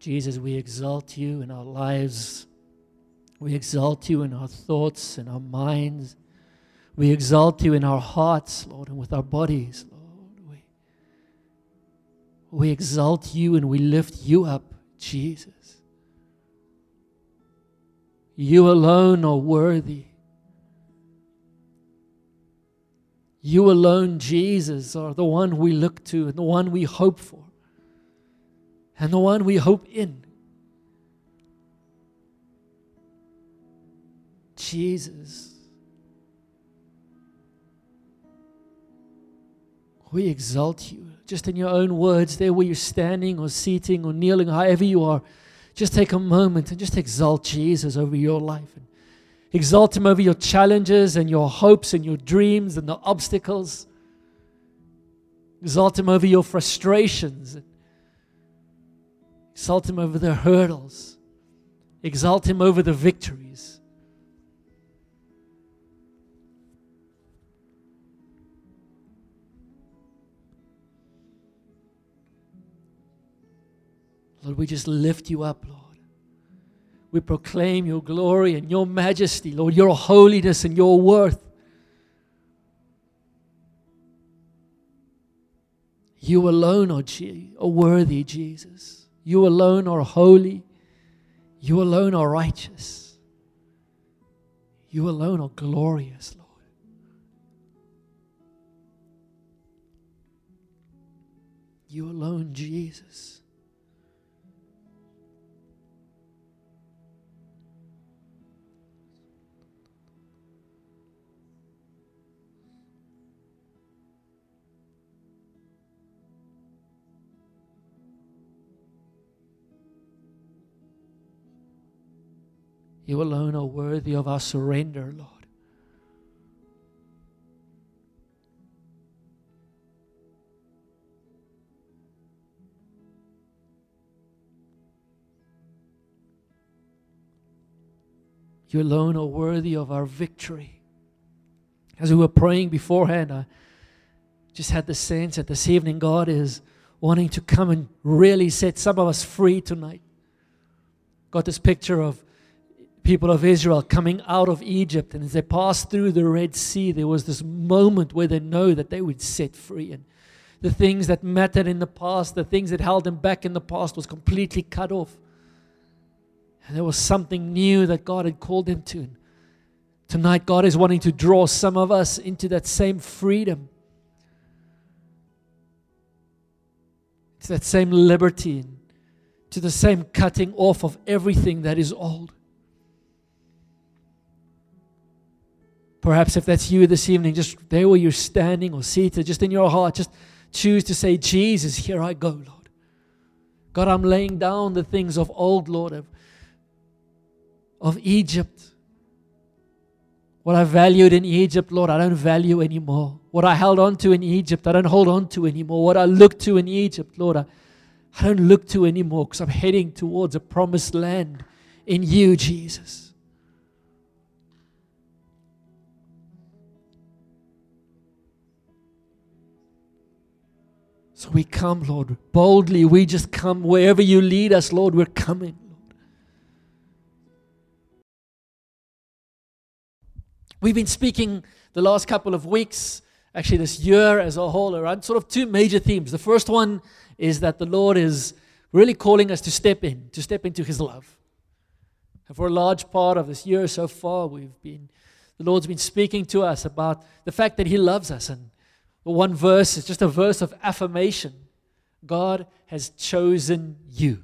Jesus, we exalt you in our lives. We exalt you in our thoughts and our minds. We exalt you in our hearts, Lord, and with our bodies, Lord. We, we exalt you and we lift you up, Jesus. You alone are worthy. You alone, Jesus, are the one we look to and the one we hope for and the one we hope in. Jesus. We exalt you. Just in your own words, there where you're standing or sitting or kneeling, however you are, just take a moment and just exalt Jesus over your life. And exalt him over your challenges and your hopes and your dreams and the obstacles. Exalt him over your frustrations. Exalt him over the hurdles. Exalt him over the victories. Lord, we just lift you up, Lord. We proclaim your glory and your majesty, Lord, your holiness and your worth. You alone are, are worthy, Jesus. You alone are holy. You alone are righteous. You alone are glorious, Lord. You alone, Jesus. You alone are worthy of our surrender, Lord. You alone are worthy of our victory. As we were praying beforehand, I just had the sense that this evening God is wanting to come and really set some of us free tonight. Got this picture of people of Israel coming out of Egypt, and as they passed through the Red Sea, there was this moment where they know that they would set free. And the things that mattered in the past, the things that held them back in the past, was completely cut off. And there was something new that God had called them to. And tonight, God is wanting to draw some of us into that same freedom. To that same liberty, to the same cutting off of everything that is old. Perhaps if that's you this evening, just there where you're standing or seated, just in your heart, just choose to say, Jesus, here I go, Lord. God, I'm laying down the things of old, Lord, of, of Egypt. What I valued in Egypt, Lord, I don't value anymore. What I held on to in Egypt, I don't hold on to anymore. What I looked to in Egypt, Lord, I, I don't look to anymore because I'm heading towards a promised land in you, Jesus. So we come, Lord, boldly. We just come wherever you lead us, Lord, we're coming. We've been speaking the last couple of weeks, actually, this year as a whole, around sort of two major themes. The first one is that the Lord is really calling us to step in, to step into His love. And for a large part of this year so far, we've been, the Lord's been speaking to us about the fact that He loves us and one verse is just a verse of affirmation. God has chosen you.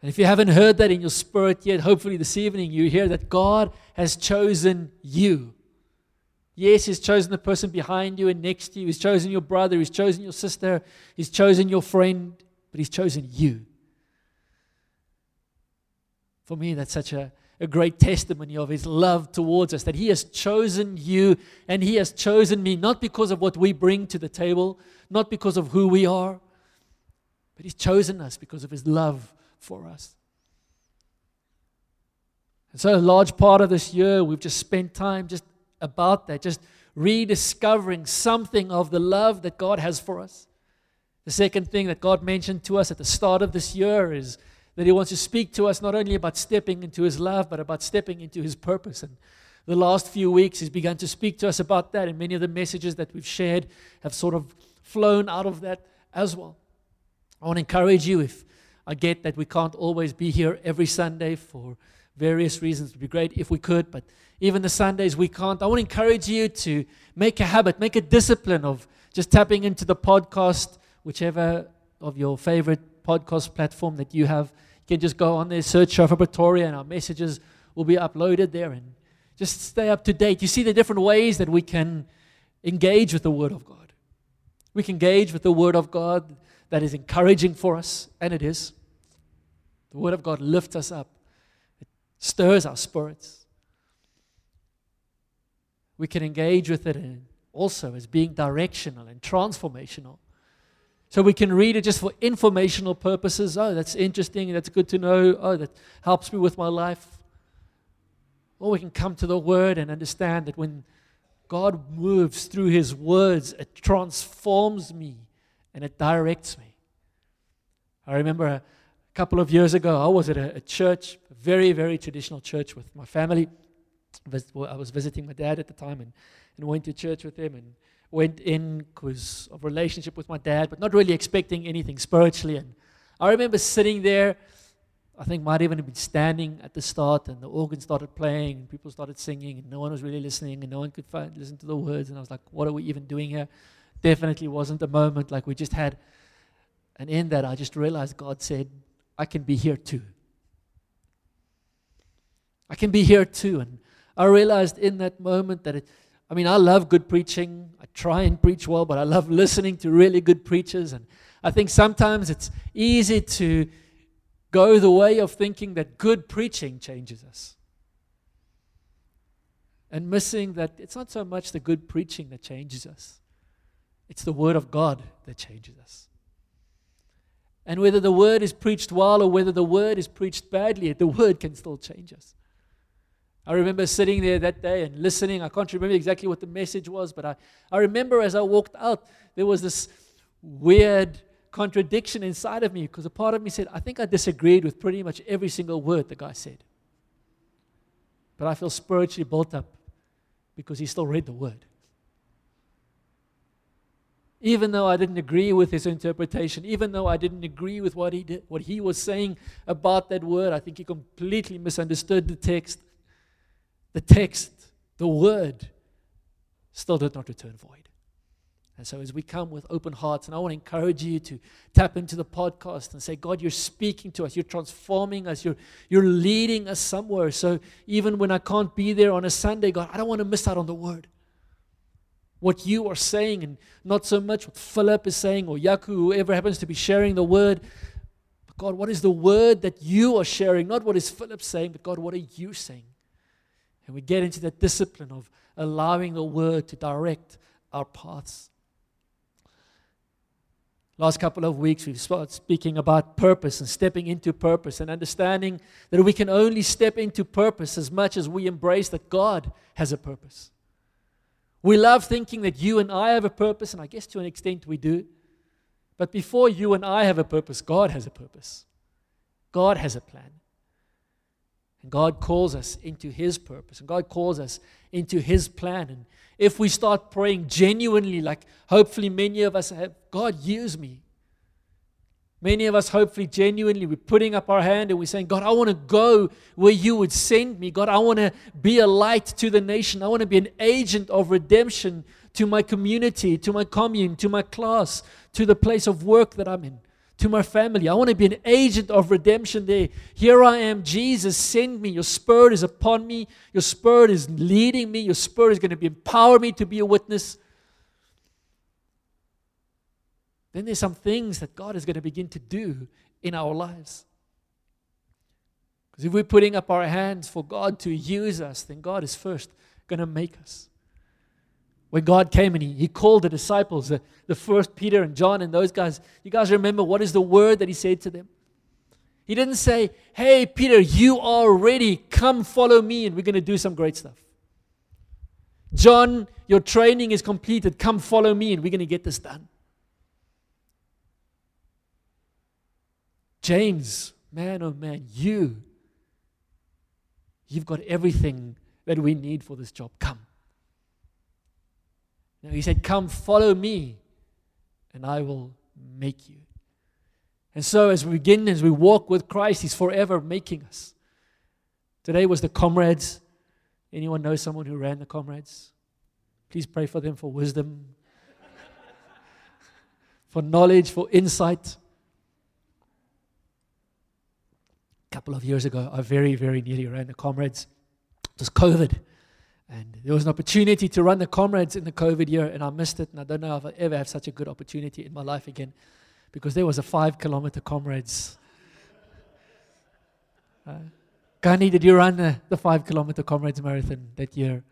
And if you haven't heard that in your spirit yet, hopefully this evening you hear that God has chosen you. Yes, He's chosen the person behind you and next to you. He's chosen your brother. He's chosen your sister. He's chosen your friend. But He's chosen you. For me, that's such a, a great testimony of His love towards us that He has chosen you and He has chosen me, not because of what we bring to the table, not because of who we are, but He's chosen us because of His love for us. And so, a large part of this year, we've just spent time just about that, just rediscovering something of the love that God has for us. The second thing that God mentioned to us at the start of this year is that He wants to speak to us not only about stepping into His love, but about stepping into His purpose. And the last few weeks, He's begun to speak to us about that, and many of the messages that we've shared have sort of flown out of that as well. I want to encourage you if I get that we can't always be here every Sunday for various reasons. It would be great if we could, but even the Sundays we can't. I want to encourage you to make a habit, make a discipline of just tapping into the podcast, whichever of your favorite podcast platform that you have. Can just go on there, search Shofar Pretoria, and our messages will be uploaded there. And just stay up to date. You see the different ways that we can engage with the Word of God. We can engage with the Word of God that is encouraging for us, and it is. The Word of God lifts us up, it stirs our spirits. We can engage with it also as being directional and transformational. So we can read it just for informational purposes. Oh, that's interesting. That's good to know. Oh, that helps me with my life. Or we can come to the Word and understand that when God moves through His words, it transforms me and it directs me. I remember a couple of years ago, I was at a, a church, a very, very traditional church with my family. I was visiting my dad at the time and, and went to church with him and went in because of relationship with my dad, but not really expecting anything spiritually. And I remember sitting there. I think might even have been standing at the start, and the organ started playing, and people started singing, and no one was really listening, and no one could find, listen to the words. And I was like, "What are we even doing here?" Definitely wasn't a moment like we just had. And in that, I just realized God said, "I can be here too. I can be here too." And I realized in that moment that it, I mean, I love good preaching. I try and preach well, but I love listening to really good preachers. And I think sometimes it's easy to go the way of thinking that good preaching changes us. And missing that it's not so much the good preaching that changes us, it's the Word of God that changes us. And whether the Word is preached well or whether the Word is preached badly, the Word can still change us. I remember sitting there that day and listening. I can't remember exactly what the message was, but I, I remember as I walked out, there was this weird contradiction inside of me because a part of me said, I think I disagreed with pretty much every single word the guy said. But I feel spiritually built up because he still read the word. Even though I didn't agree with his interpretation, even though I didn't agree with what he did, what he was saying about that word, I think he completely misunderstood the text the text, the word, still did not return void. And so, as we come with open hearts, and I want to encourage you to tap into the podcast and say, God, you're speaking to us, you're transforming us, you're, you're leading us somewhere. So, even when I can't be there on a Sunday, God, I don't want to miss out on the word. What you are saying, and not so much what Philip is saying or Yaku, whoever happens to be sharing the word. But God, what is the word that you are sharing? Not what is Philip saying, but God, what are you saying? And we get into that discipline of allowing the word to direct our paths. Last couple of weeks, we've started speaking about purpose and stepping into purpose and understanding that we can only step into purpose as much as we embrace that God has a purpose. We love thinking that you and I have a purpose, and I guess to an extent we do. But before you and I have a purpose, God has a purpose. God has a plan. And God calls us into His purpose, and God calls us into His plan. And if we start praying genuinely, like hopefully many of us have, God, use me. Many of us, hopefully, genuinely, we're putting up our hand and we're saying, God, I want to go where you would send me. God, I want to be a light to the nation. I want to be an agent of redemption to my community, to my commune, to my class, to the place of work that I'm in, to my family. I want to be an agent of redemption there. Here I am, Jesus, send me. Your spirit is upon me. Your spirit is leading me. Your spirit is going to be empower me to be a witness. Then there's some things that God is going to begin to do in our lives. Because if we're putting up our hands for God to use us, then God is first going to make us. When God came and He, he called the disciples, the, the first Peter and John and those guys, you guys remember what is the word that He said to them? He didn't say, Hey, Peter, you are ready. Come follow me and we're going to do some great stuff. John, your training is completed. Come follow me and we're going to get this done. James, man oh man, you You've got everything that we need for this job. Come. Now, he said, Come, follow me, and I will make you. And so, as we begin, as we walk with Christ, He's forever making us. Today was the comrades. Anyone know someone who ran the comrades? Please pray for them for wisdom, for knowledge, for insight. A couple of years ago, I very, very nearly ran the comrades. It was COVID. And there was an opportunity to run the comrades in the COVID year, and I missed it. And I don't know if I ever have such a good opportunity in my life again because there was a five kilometer comrades. Uh, did you run the, the five kilometer comrades marathon that year?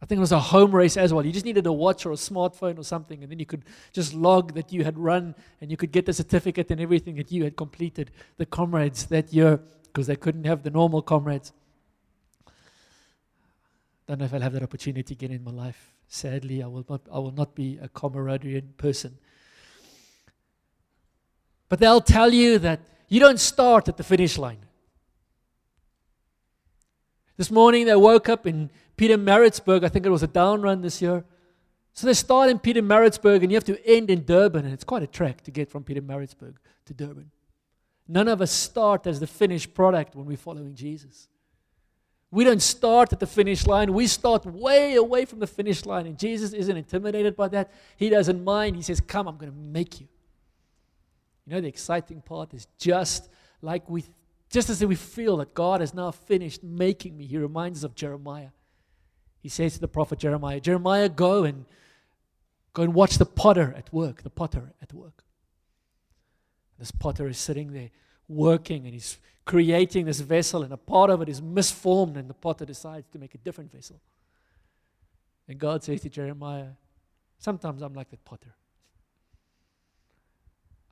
I think it was a home race as well. You just needed a watch or a smartphone or something, and then you could just log that you had run and you could get the certificate and everything that you had completed the comrades that year because they couldn't have the normal comrades. Don't know if I'll have that opportunity again in my life. Sadly, I will not, I will not be a camaraderie person. But they'll tell you that you don't start at the finish line. This morning they woke up in Pietermaritzburg. I think it was a down run this year. So they start in Pietermaritzburg and you have to end in Durban. And it's quite a trek to get from Pietermaritzburg to Durban. None of us start as the finished product when we're following Jesus. We don't start at the finish line. We start way away from the finish line. And Jesus isn't intimidated by that. He doesn't mind. He says, Come, I'm going to make you. You know, the exciting part is just like we just as we feel that God has now finished making me, he reminds us of Jeremiah. He says to the prophet Jeremiah, Jeremiah, go and go and watch the potter at work, the potter at work. This potter is sitting there working and he's creating this vessel, and a part of it is misformed, and the potter decides to make a different vessel. And God says to Jeremiah, Sometimes I'm like that potter.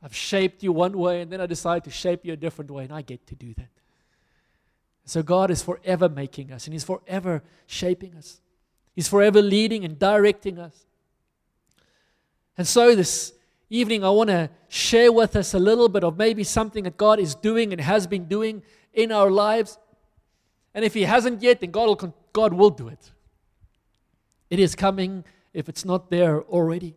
I've shaped you one way and then I decide to shape you a different way, and I get to do that. So God is forever making us and He's forever shaping us. He's forever leading and directing us. And so this evening, I want to share with us a little bit of maybe something that God is doing and has been doing in our lives. And if He hasn't yet, then God will, God will do it. It is coming if it's not there already.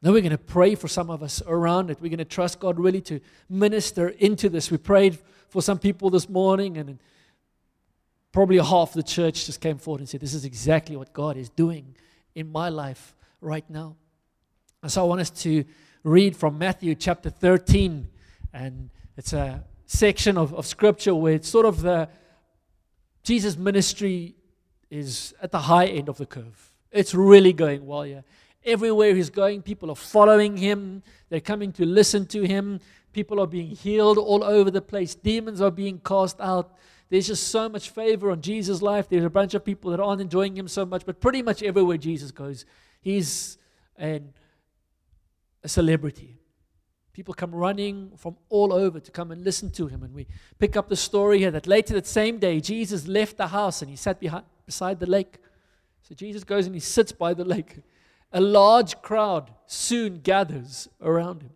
Now we're going to pray for some of us around it. We're going to trust God really to minister into this. We prayed for some people this morning, and probably half the church just came forward and said, This is exactly what God is doing in my life right now. And so I want us to read from Matthew chapter 13, and it's a section of, of scripture where it's sort of the Jesus' ministry is at the high end of the curve. It's really going well yeah. Everywhere he's going, people are following him. They're coming to listen to him. People are being healed all over the place. Demons are being cast out. There's just so much favor on Jesus' life. There's a bunch of people that aren't enjoying him so much, but pretty much everywhere Jesus goes, he's an, a celebrity. People come running from all over to come and listen to him. And we pick up the story here that later that same day, Jesus left the house and he sat behind, beside the lake. So Jesus goes and he sits by the lake. A large crowd soon gathers around him.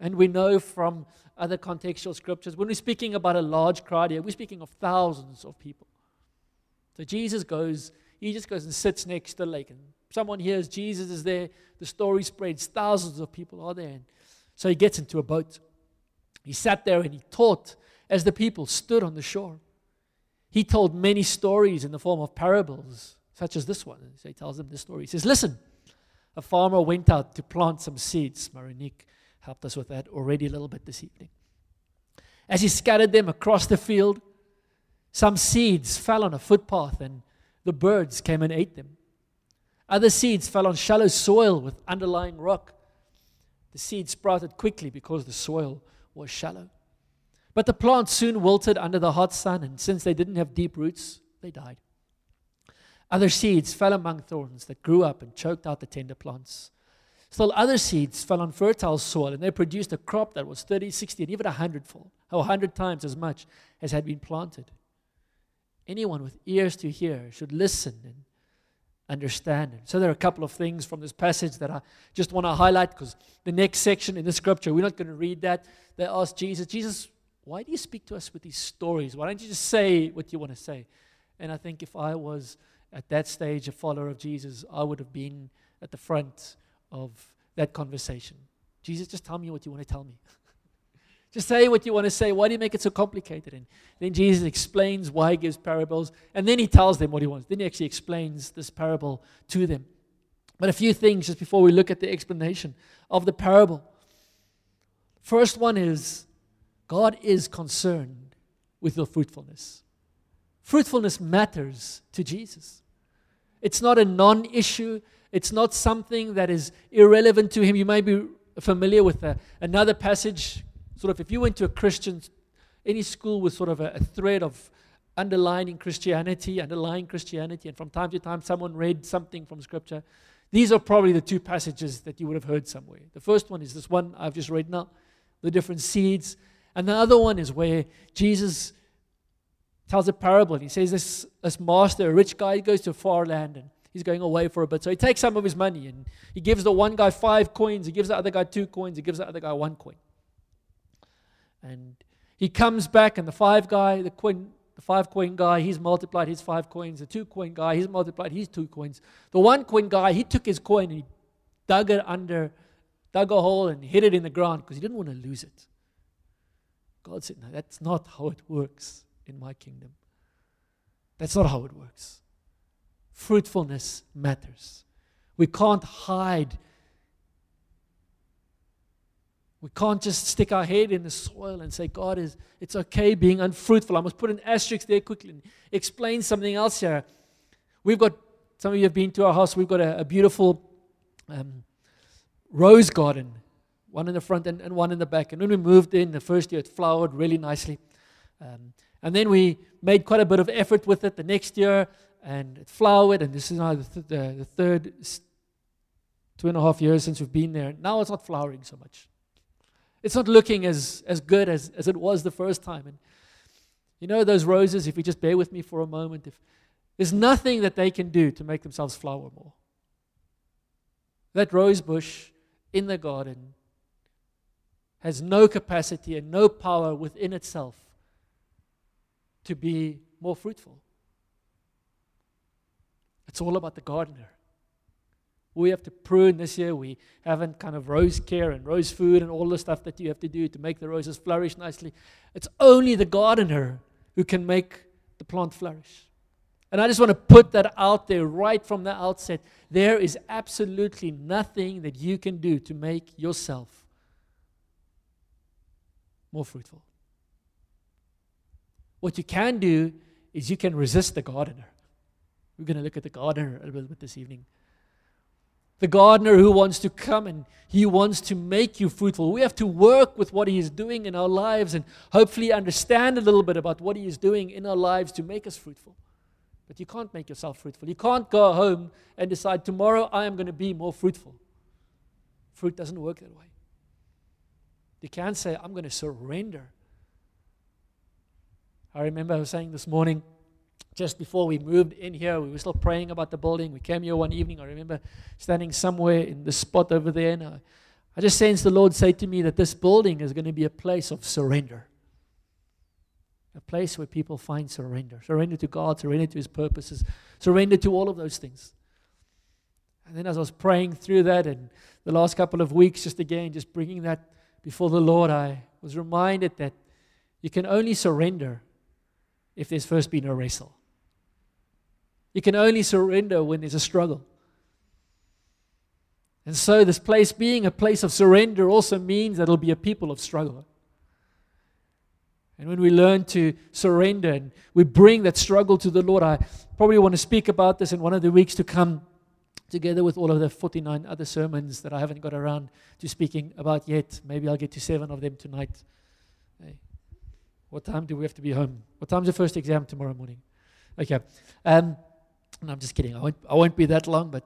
And we know from other contextual scriptures, when we're speaking about a large crowd here, we're speaking of thousands of people. So Jesus goes, he just goes and sits next to the lake. And someone hears Jesus is there, the story spreads, thousands of people are there. And so he gets into a boat. He sat there and he taught as the people stood on the shore. He told many stories in the form of parables, such as this one. So he tells them this story. He says, Listen, a farmer went out to plant some seeds, Marinique. helped us with that already a little bit this evening. As he scattered them across the field, some seeds fell on a footpath and the birds came and ate them. Other seeds fell on shallow soil with underlying rock. The seeds sprouted quickly because the soil was shallow. But the plants soon wilted under the hot sun, and since they didn't have deep roots, they died. Other seeds fell among thorns that grew up and choked out the tender plants. Still, other seeds fell on fertile soil, and they produced a crop that was 30, 60, and even a hundredfold, or a hundred times as much as had been planted. Anyone with ears to hear should listen and understand. So, there are a couple of things from this passage that I just want to highlight because the next section in the scripture, we're not going to read that. They ask Jesus, Jesus, why do you speak to us with these stories? Why don't you just say what you want to say? And I think if I was at that stage a follower of Jesus, I would have been at the front of that conversation. Jesus, just tell me what you want to tell me. just say what you want to say. Why do you make it so complicated? And then Jesus explains why he gives parables, and then he tells them what he wants. Then he actually explains this parable to them. But a few things just before we look at the explanation of the parable. First one is God is concerned with your fruitfulness. Fruitfulness matters to Jesus. It's not a non issue, it's not something that is irrelevant to him. You may be familiar with a, another passage, sort of, if you went to a Christian, any school with sort of a, a thread of underlining Christianity, underlying Christianity, and from time to time someone read something from Scripture. These are probably the two passages that you would have heard somewhere. The first one is this one I've just read now the different seeds and the other one is where Jesus tells a parable. And he says this, this master, a rich guy, goes to a far land and he's going away for a bit. So he takes some of his money and he gives the one guy five coins, he gives the other guy two coins, he gives the other guy one coin. And he comes back, and the five guy, the the five coin guy, he's multiplied his five coins. The two coin guy, he's multiplied his two coins. The one coin guy, he took his coin and he dug it under, dug a hole and hid it in the ground because he didn't want to lose it. God said, No, that's not how it works in my kingdom. That's not how it works. Fruitfulness matters. We can't hide. We can't just stick our head in the soil and say, God is, it's okay being unfruitful. I must put an asterisk there quickly and explain something else here. We've got, some of you have been to our house, we've got a, a beautiful um, rose garden one in the front and, and one in the back. And when we moved in the first year, it flowered really nicely. Um, and then we made quite a bit of effort with it the next year, and it flowered. And this is now the, th- the, the third two and a half years since we've been there. Now it's not flowering so much. It's not looking as, as good as, as it was the first time. And you know those roses, if you just bear with me for a moment, if there's nothing that they can do to make themselves flower more. That rose bush in the garden has no capacity and no power within itself to be more fruitful. It's all about the gardener. We have to prune this year. We haven't kind of rose care and rose food and all the stuff that you have to do to make the roses flourish nicely. It's only the gardener who can make the plant flourish. And I just want to put that out there right from the outset. There is absolutely nothing that you can do to make yourself more fruitful. What you can do is you can resist the gardener. We're going to look at the gardener a little bit this evening. The gardener who wants to come and he wants to make you fruitful. We have to work with what he is doing in our lives and hopefully understand a little bit about what he is doing in our lives to make us fruitful. But you can't make yourself fruitful. You can't go home and decide, tomorrow I am going to be more fruitful. Fruit doesn't work that way. You can't say, I'm going to surrender. I remember I was saying this morning, just before we moved in here, we were still praying about the building. We came here one evening. I remember standing somewhere in the spot over there, and I, I just sensed the Lord say to me that this building is going to be a place of surrender. A place where people find surrender. Surrender to God, surrender to His purposes, surrender to all of those things. And then as I was praying through that, and the last couple of weeks, just again, just bringing that before the Lord, I was reminded that you can only surrender if there's first been a wrestle. You can only surrender when there's a struggle. And so, this place being a place of surrender also means that it'll be a people of struggle. And when we learn to surrender and we bring that struggle to the Lord, I probably want to speak about this in one of the weeks to come, together with all of the 49 other sermons that I haven't got around to speaking about yet. Maybe I'll get to seven of them tonight. What time do we have to be home? What time's the first exam tomorrow morning? Okay. Um, no, I'm just kidding. I won't, I won't be that long, but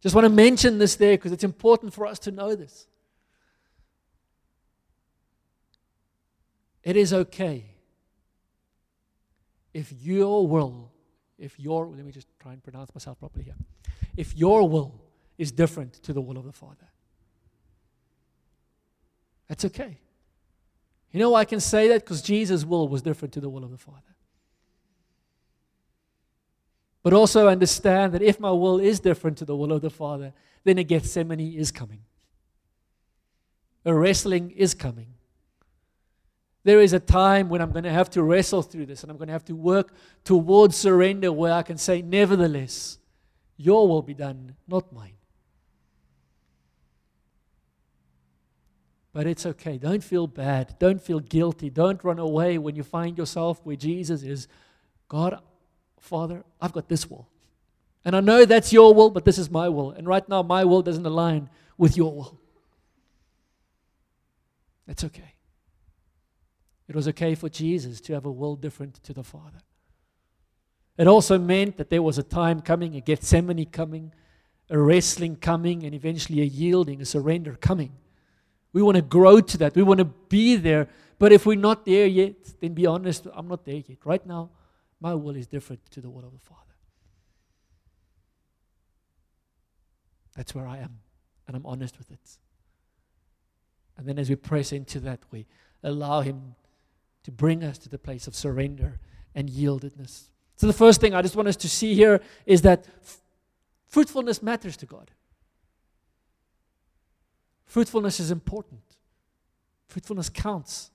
just want to mention this there because it's important for us to know this. It is okay if your will, if your, let me just try and pronounce myself properly here. If your will is different to the will of the Father, that's okay. You know why I can say that? Because Jesus' will was different to the will of the Father. But also understand that if my will is different to the will of the Father, then a Gethsemane is coming. A wrestling is coming. There is a time when I'm going to have to wrestle through this and I'm going to have to work towards surrender where I can say, Nevertheless, your will be done, not mine. But it's okay. Don't feel bad. Don't feel guilty. Don't run away when you find yourself where Jesus is. God, Father, I've got this will. And I know that's your will, but this is my will. And right now, my will doesn't align with your will. That's okay. It was okay for Jesus to have a will different to the Father. It also meant that there was a time coming, a Gethsemane coming, a wrestling coming, and eventually a yielding, a surrender coming. We want to grow to that. We want to be there. But if we're not there yet, then be honest, I'm not there yet. Right now, my will is different to the will of the Father. That's where I am, and I'm honest with it. And then as we press into that, we allow Him to bring us to the place of surrender and yieldedness. So, the first thing I just want us to see here is that f- fruitfulness matters to God. Fruitfulness is important, fruitfulness counts.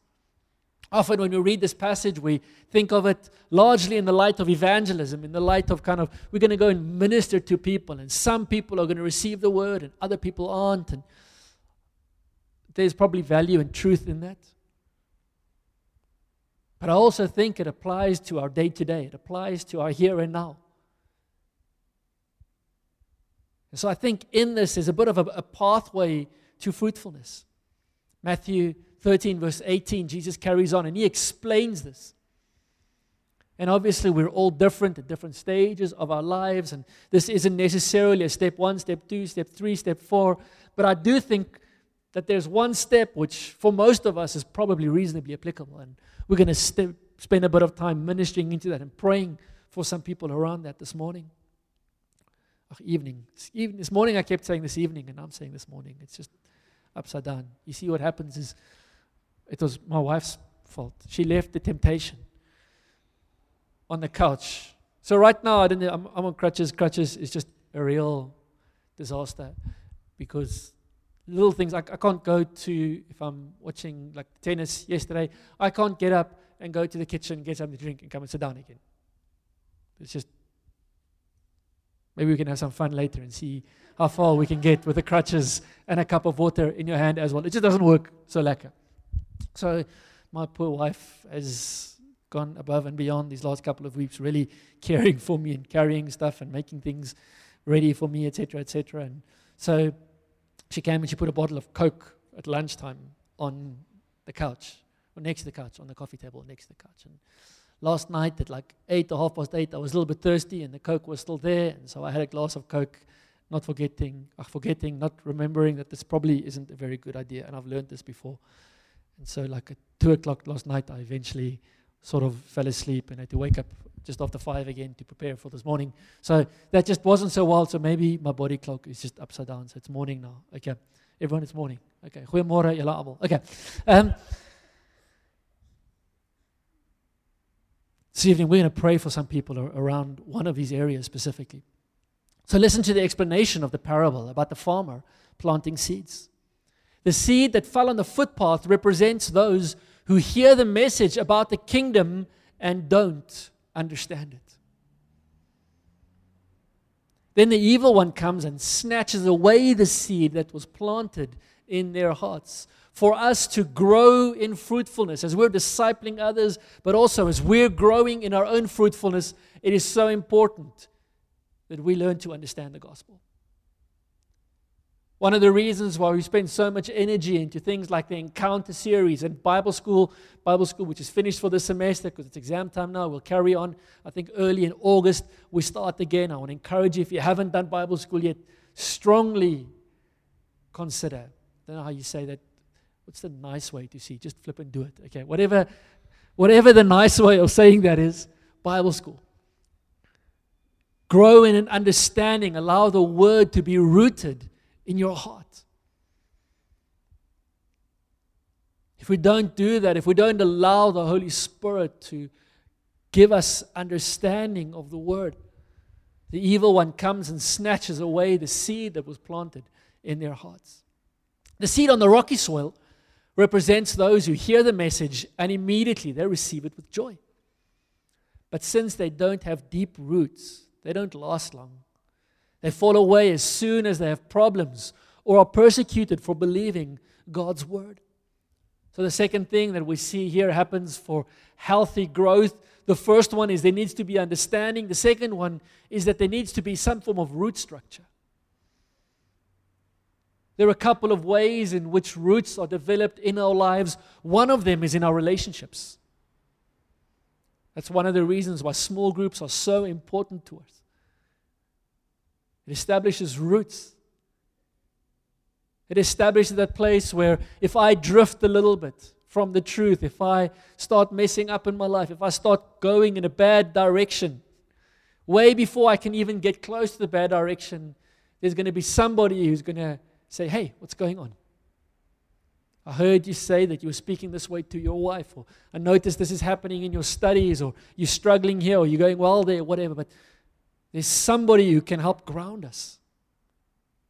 Often, when we read this passage, we think of it largely in the light of evangelism, in the light of kind of we're going to go and minister to people, and some people are going to receive the word, and other people aren't. And there's probably value and truth in that. But I also think it applies to our day to day, it applies to our here and now. And so I think in this is a bit of a, a pathway to fruitfulness. Matthew 13, verse 18, Jesus carries on and he explains this. And obviously, we're all different at different stages of our lives, and this isn't necessarily a step one, step two, step three, step four. But I do think that there's one step which, for most of us, is probably reasonably applicable. And we're going to st- spend a bit of time ministering into that and praying for some people around that this morning. Oh, evening. Even this morning, I kept saying this evening, and I'm saying this morning. It's just upside down. You see, what happens is it was my wife's fault. She left the temptation on the couch. So right now, I didn't. I'm, I'm on crutches. Crutches is just a real disaster because little things. I, I can't go to, if I'm watching like tennis yesterday, I can't get up and go to the kitchen, get something to drink, and come and sit down again. It's just, maybe we can have some fun later and see how far we can get with the crutches and a cup of water in your hand as well. It just doesn't work so lekker. So my poor wife has gone above and beyond these last couple of weeks, really caring for me and carrying stuff and making things ready for me, etc., etc. And so she came and she put a bottle of Coke at lunchtime on the couch, or next to the couch, on the coffee table next to the couch. And last night at like 8 or half past 8, I was a little bit thirsty and the Coke was still there. And so I had a glass of Coke, not forgetting, uh, forgetting, not remembering that this probably isn't a very good idea. And I've learned this before. And so, like at 2 o'clock last night, I eventually sort of fell asleep and had to wake up just after 5 again to prepare for this morning. So that just wasn't so wild. So maybe my body clock is just upside down. So it's morning now. Okay. Everyone, it's morning. Okay. Okay. Um, this evening, we're going to pray for some people around one of these areas specifically. So listen to the explanation of the parable about the farmer planting seeds. The seed that fell on the footpath represents those who hear the message about the kingdom and don't understand it. then the evil one comes and snatches away the seed that was planted in their hearts. For us to grow in fruitfulness as we're discipling others, but also as we're growing in our own fruitfulness, it is so important that we learn to understand the gospel. One of the reasons why we spend so much energy into things like the encounter series and Bible school, Bible school, which is finished for this semester because it's exam time now. We'll carry on. I think early in August we start again. I want to encourage you if you haven't done Bible school yet, strongly consider. I don't know how you say that. What's the nice way to see? Just flip and do it. Okay, whatever, whatever the nice way of saying that is, Bible school. Grow in an understanding. Allow the word to be rooted in your heart. If we don't do that, if we don't allow the Holy Spirit to give us understanding of the Word, the evil one comes and snatches away the seed that was planted in their hearts. The seed on the rocky soil represents those who hear the message and immediately they receive it with joy. But since they don't have deep roots, they don't last long. They fall away as soon as they have problems or are persecuted for believing God's word. So, the second thing that we see here happens for healthy growth. The first one is there needs to be understanding. The second one is that there needs to be some form of root structure. There are a couple of ways in which roots are developed in our lives. One of them is in our relationships. That's one of the reasons why small groups are so important to us. It establishes roots. It establishes that place where if I drift a little bit from the truth, if I start messing up in my life, if I start going in a bad direction, way before I can even get close to the bad direction, there's going to be somebody who's going to say, Hey, what's going on? I heard you say that you were speaking this way to your wife, or I noticed this is happening in your studies, or you're struggling here, or you're going well there, whatever. But there's somebody who can help ground us.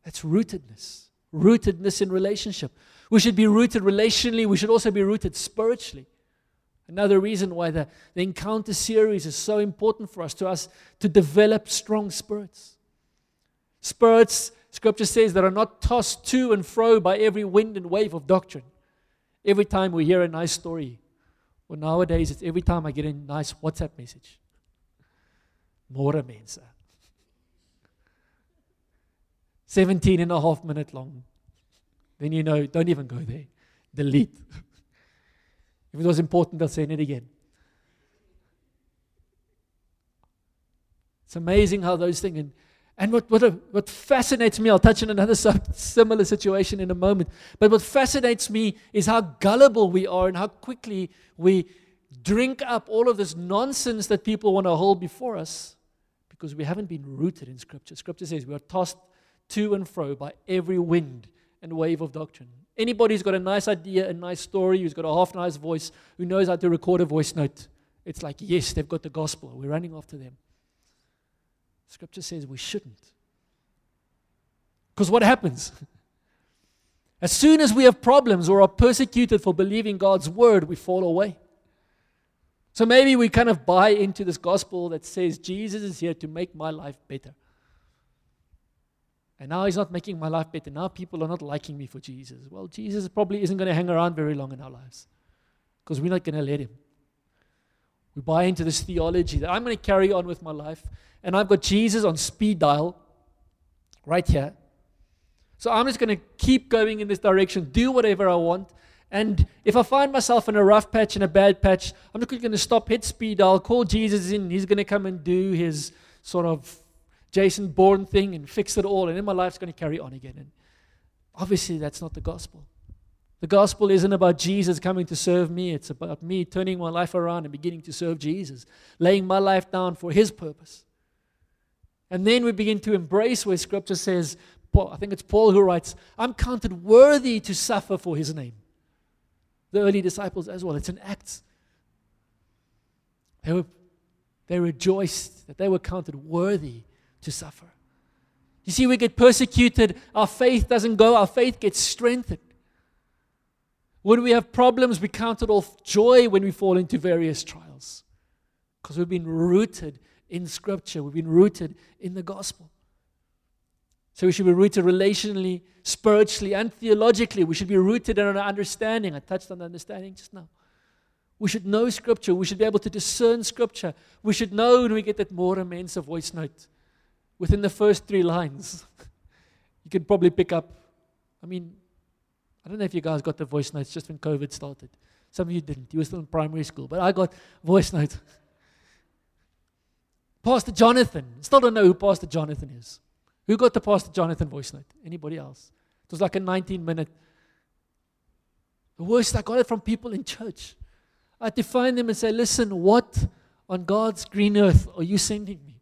That's rootedness. Rootedness in relationship. We should be rooted relationally, we should also be rooted spiritually. Another reason why the, the encounter series is so important for us to us to develop strong spirits. Spirits, scripture says, that are not tossed to and fro by every wind and wave of doctrine. Every time we hear a nice story, well, nowadays it's every time I get a nice WhatsApp message. Môre mense. 17 and a half minute long. Then you know, don't even go there. Delete. if it was important, I'll say it again. It's amazing how those things. And, what, what, what fascinates me, I'll touch on another similar situation in a moment. But what fascinates me is how gullible we are and how quickly we drink up all of this nonsense that people want to hold before us because we haven't been rooted in Scripture. Scripture says we are tossed to and fro by every wind and wave of doctrine. Anybody who's got a nice idea, a nice story, who's got a half nice voice, who knows how to record a voice note, it's like, yes, they've got the gospel. We're running after them. Scripture says we shouldn't. Because what happens? As soon as we have problems or are persecuted for believing God's word, we fall away. So maybe we kind of buy into this gospel that says Jesus is here to make my life better. And now he's not making my life better. Now people are not liking me for Jesus. Well, Jesus probably isn't going to hang around very long in our lives because we're not going to let him. We buy into this theology that I'm going to carry on with my life, and I've got Jesus on speed dial right here. So I'm just going to keep going in this direction, do whatever I want, and if I find myself in a rough patch, in a bad patch, I'm not going to stop, hit speed I'll call Jesus in. He's going to come and do his sort of Jason Bourne thing and fix it all. And then my life's going to carry on again. And obviously, that's not the gospel. The gospel isn't about Jesus coming to serve me, it's about me turning my life around and beginning to serve Jesus, laying my life down for his purpose. And then we begin to embrace where scripture says, Paul, I think it's Paul who writes, I'm counted worthy to suffer for his name the early disciples as well. It's an act. They, were, they rejoiced that they were counted worthy to suffer. You see, we get persecuted, our faith doesn't go, our faith gets strengthened. When we have problems, we count it all joy when we fall into various trials because we've been rooted in Scripture, we've been rooted in the gospel. So we should be rooted relationally, spiritually, and theologically. We should be rooted in our understanding. I touched on the understanding just now. We should know Scripture. We should be able to discern Scripture. We should know when we get that Môre mense voice note within the first three lines. you can probably pick up. I mean, I don't know if you guys got the voice notes just when COVID started. Some of you didn't. You were still in primary school, but I got voice notes. Pastor Jonathan. Still don't know who Pastor Jonathan is. Who got the Pastor Jonathan voice note? Anybody else? It was like a 19 minute. The worst, I got it from people in church. I had to find them and say, listen, what on God's green earth are you sending me?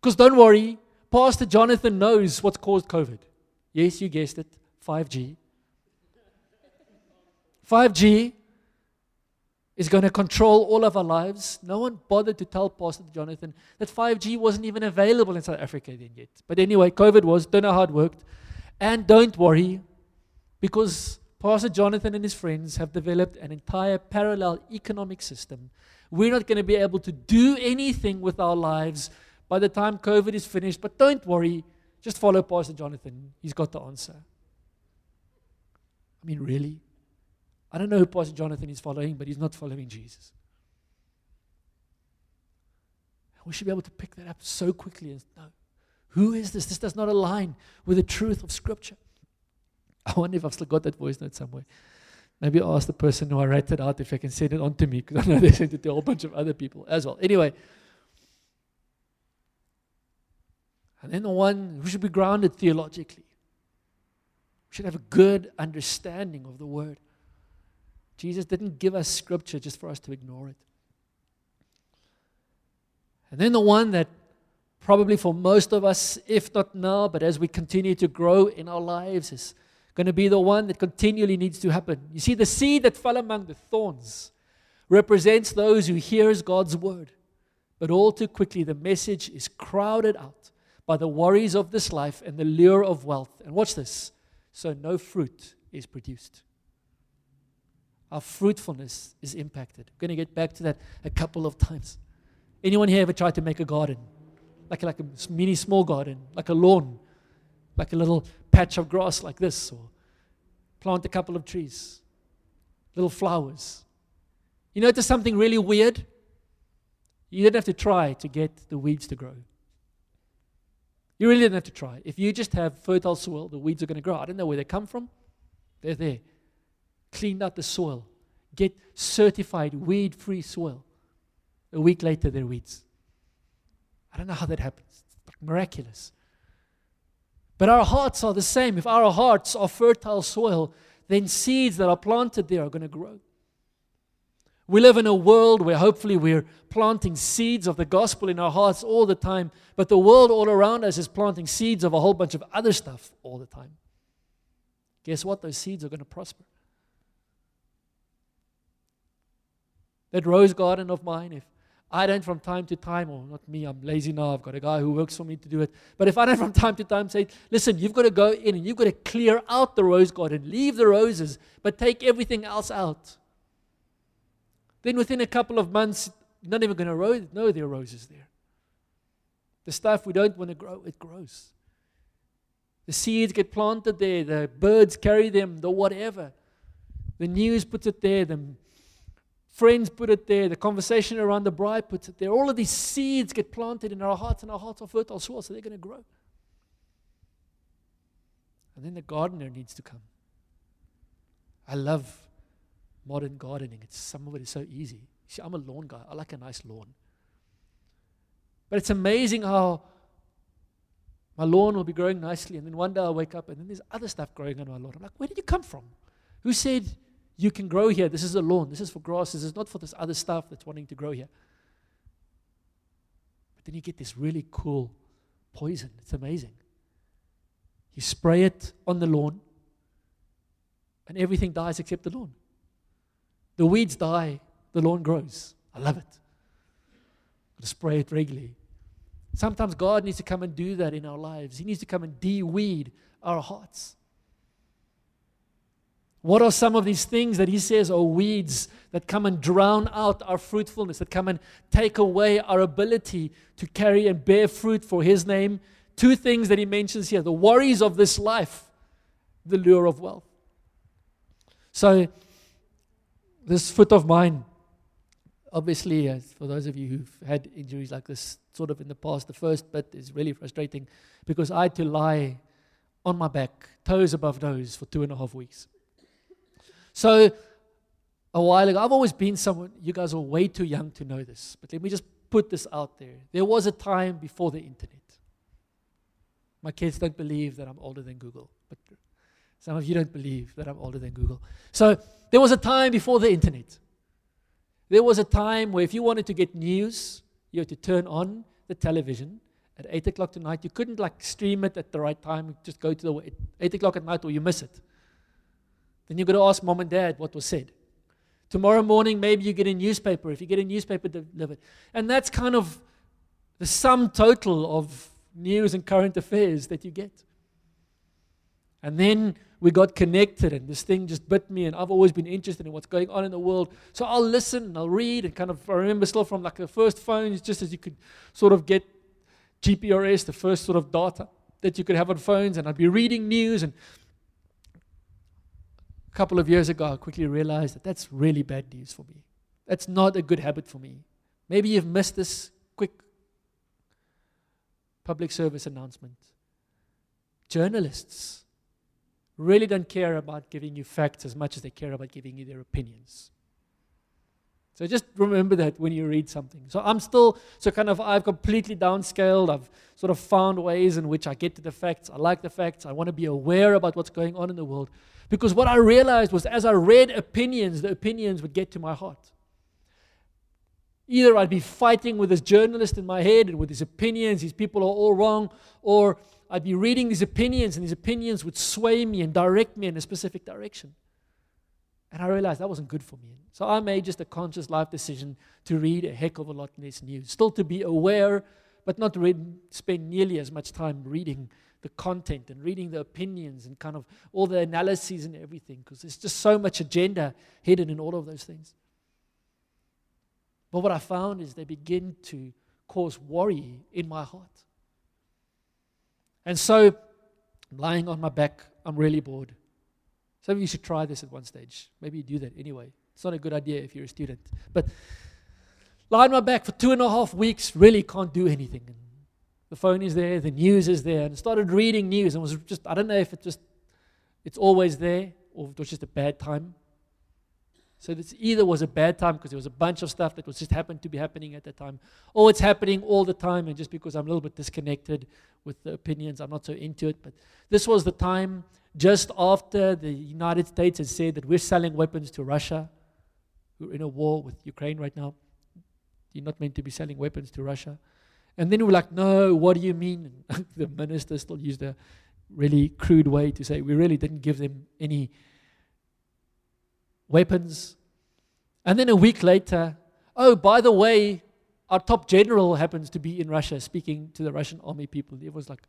Because don't worry, Pastor Jonathan knows what's caused COVID. Yes, you guessed it 5G. 5G is going to control all of our lives. No one bothered to tell Pastor Jonathan that 5G wasn't even available in South Africa then yet. But anyway, COVID was, don't know how it worked. And don't worry, because Pastor Jonathan and his friends have developed an entire parallel economic system. We're not going to be able to do anything with our lives by the time COVID is finished. But don't worry, just follow Pastor Jonathan. He's got the answer. I mean, really? I don't know who Pastor Jonathan is following, but he's not following Jesus. We should be able to pick that up so quickly and know who is this? This does not align with the truth of Scripture. I wonder if I've still got that voice note somewhere. Maybe I'll ask the person who I wrote it out if they can send it on to me because I know they sent it to a whole bunch of other people as well. Anyway, and then the one who should be grounded theologically. We should have a good understanding of the Word. Jesus didn't give us Scripture just for us to ignore it. And then the one that probably for most of us, if not now, but as we continue to grow in our lives, is going to be the one that continually needs to happen. You see, the seed that fell among the thorns represents those who hears God's word. But all too quickly, the message is crowded out by the worries of this life and the lure of wealth. And watch this so no fruit is produced. Our fruitfulness is impacted. I'm going to get back to that a couple of times. Anyone here ever tried to make a garden? Like, like a mini small garden, like a lawn, like a little patch of grass like this, or plant a couple of trees, little flowers. You notice something really weird? You didn't have to try to get the weeds to grow. You really didn't have to try. If you just have fertile soil, the weeds are going to grow. I don't know where they come from. They're there. Clean out the soil. Get certified weed free soil. A week later, they're weeds. I don't know how that happens. It's miraculous. But our hearts are the same. If our hearts are fertile soil, then seeds that are planted there are going to grow. We live in a world where hopefully we're planting seeds of the gospel in our hearts all the time, but the world all around us is planting seeds of a whole bunch of other stuff all the time. Guess what? Those seeds are going to prosper. That rose garden of mine, if I don't from time to time, or not me, I'm lazy now, I've got a guy who works for me to do it. But if I don't from time to time say, listen, you've got to go in and you've got to clear out the rose garden, leave the roses, but take everything else out. Then within a couple of months, you're not even going to know there are roses there. The stuff we don't want to grow, it grows. The seeds get planted there, the birds carry them, the whatever. The news puts it there, the Friends put it there. The conversation around the braai puts it there. All of these seeds get planted in our hearts, and our hearts are fertile soil, so they're going to grow. And then the gardener needs to come. I love modern gardening. It's some of it is so easy. See, I'm a lawn guy. I like a nice lawn. But it's amazing how my lawn will be growing nicely, and then one day I'll wake up and then there's other stuff growing on my lawn. I'm like, where did you come from? Who said you can grow here. This is a lawn. This is for grass. This is not for this other stuff that's wanting to grow here. But then you get this really cool poison. It's amazing. You spray it on the lawn, and everything dies except the lawn. The weeds die, the lawn grows. I love it. to spray it regularly. Sometimes God needs to come and do that in our lives. He needs to come and de-weed our hearts. What are some of these things that he says are weeds that come and drown out our fruitfulness, that come and take away our ability to carry and bear fruit for his name, two things that he mentions here the worries of this life, the lure of wealth. So, this foot of mine, obviously, as for those of you who've had injuries like this sort of in the past, the first bit is really frustrating because I had to lie on my back, toes above nose, for two and a half weeks. So, a while ago, I've always been someone, you guys are way too young to know this, but let me just put this out there. There was a time before the internet. My kids don't believe that I'm older than Google, but some of you don't believe that I'm older than Google. So, there was a time before the internet. There was a time where if you wanted to get news, you had to turn on the television at 8 o'clock tonight. You couldn't like stream it at the right time, just go to the 8 o'clock at night or you miss it. Then you've got to ask mom and dad what was said. Tomorrow morning, maybe you get a newspaper. If you get a newspaper delivered. And that's kind of the sum total of news and current affairs that you get. And then we got connected, and this thing just bit me, and I've always been interested in what's going on in the world. So I'll listen and I'll read, and kind of, I remember still from like the first phones, just as you could sort of get GPRS, the first sort of data that you could have on phones, and I'd be reading news. And a couple of years ago, I quickly realized that that's really bad news for me. That's not a good habit for me. Maybe you've missed this quick public service announcement. Journalists really don't care about giving you facts as much as they care about giving you their opinions. So just remember that when you read something. So I'm still, so kind of, I've completely downscaled. I've sort of found ways in which I get to the facts. I like the facts. I want to be aware about what's going on in the world. Because what I realized was as I read opinions, the opinions would get to my heart. Either I'd be fighting with this journalist in my head and with his opinions, these people are all wrong, or I'd be reading these opinions and these opinions would sway me and direct me in a specific direction. And I realized that wasn't good for me. So I made just a conscious life decision to read a heck of a lot less news. Still to be aware, but not read, spend nearly as much time reading the content and reading the opinions and kind of all the analyses and everything, because there's just so much agenda hidden in all of those things. But what I found is they begin to cause worry in my heart. And so, lying on my back, I'm really bored. Some of you should try this at one stage. Maybe you do that anyway. It's not a good idea if you're a student. But lie on my back for two and a half weeks, really can't do anything. And the phone is there, the news is there, and started reading news and was just, I don't know if it just, it's always there or it was just a bad time. So this either was a bad time because there was a bunch of stuff that was just happened to be happening at that time, or it's happening all the time, and just because I'm a little bit disconnected with the opinions, I'm not so into it. But this was the time just after the United States had said that we're selling weapons to Russia. We're in a war with Ukraine right now. You're not meant to be selling weapons to Russia. And then we're like, no, what do you mean? The minister still used a really crude way to say, we really didn't give them any weapons. And then a week later, oh, by the way, our top general happens to be in Russia speaking to the Russian army people. It was like,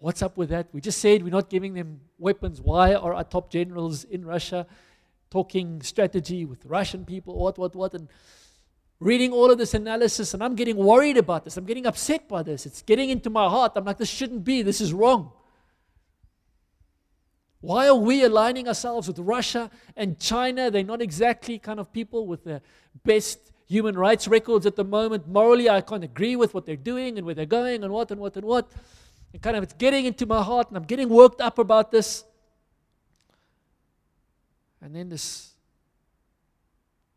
What's up with that? We just said we're not giving them weapons. Why are our top generals in Russia talking strategy with Russian people? What, what, what? And reading all of this analysis, and I'm getting worried about this. I'm getting upset by this. It's getting into my heart. I'm like, this shouldn't be. This is wrong. Why are we aligning ourselves with Russia and China? They're not exactly kind of people with the best human rights records at the moment. Morally, I can't agree with what they're doing and where they're going and what and what and what. And kind of it's getting into my heart and I'm getting worked up about this. And then this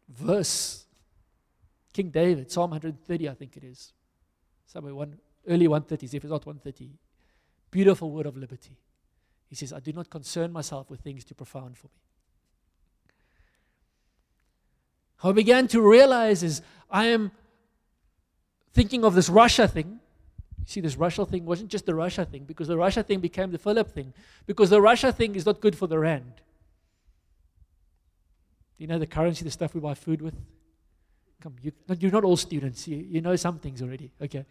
verse, King David, Psalm 130, I think it is. Somewhere one early 130s, if it's not 130. Beautiful word of liberty. He says, I do not concern myself with things too profound for me. How I began to realize is I am thinking of this Russia thing, you see, this Russia thing wasn't just the Russia thing, because the Russia thing became the Philip thing, because the Russia thing is not good for the Rand. Do you know the currency, the stuff we buy food with? Come, you, you're not all students. You, you know some things already. Okay.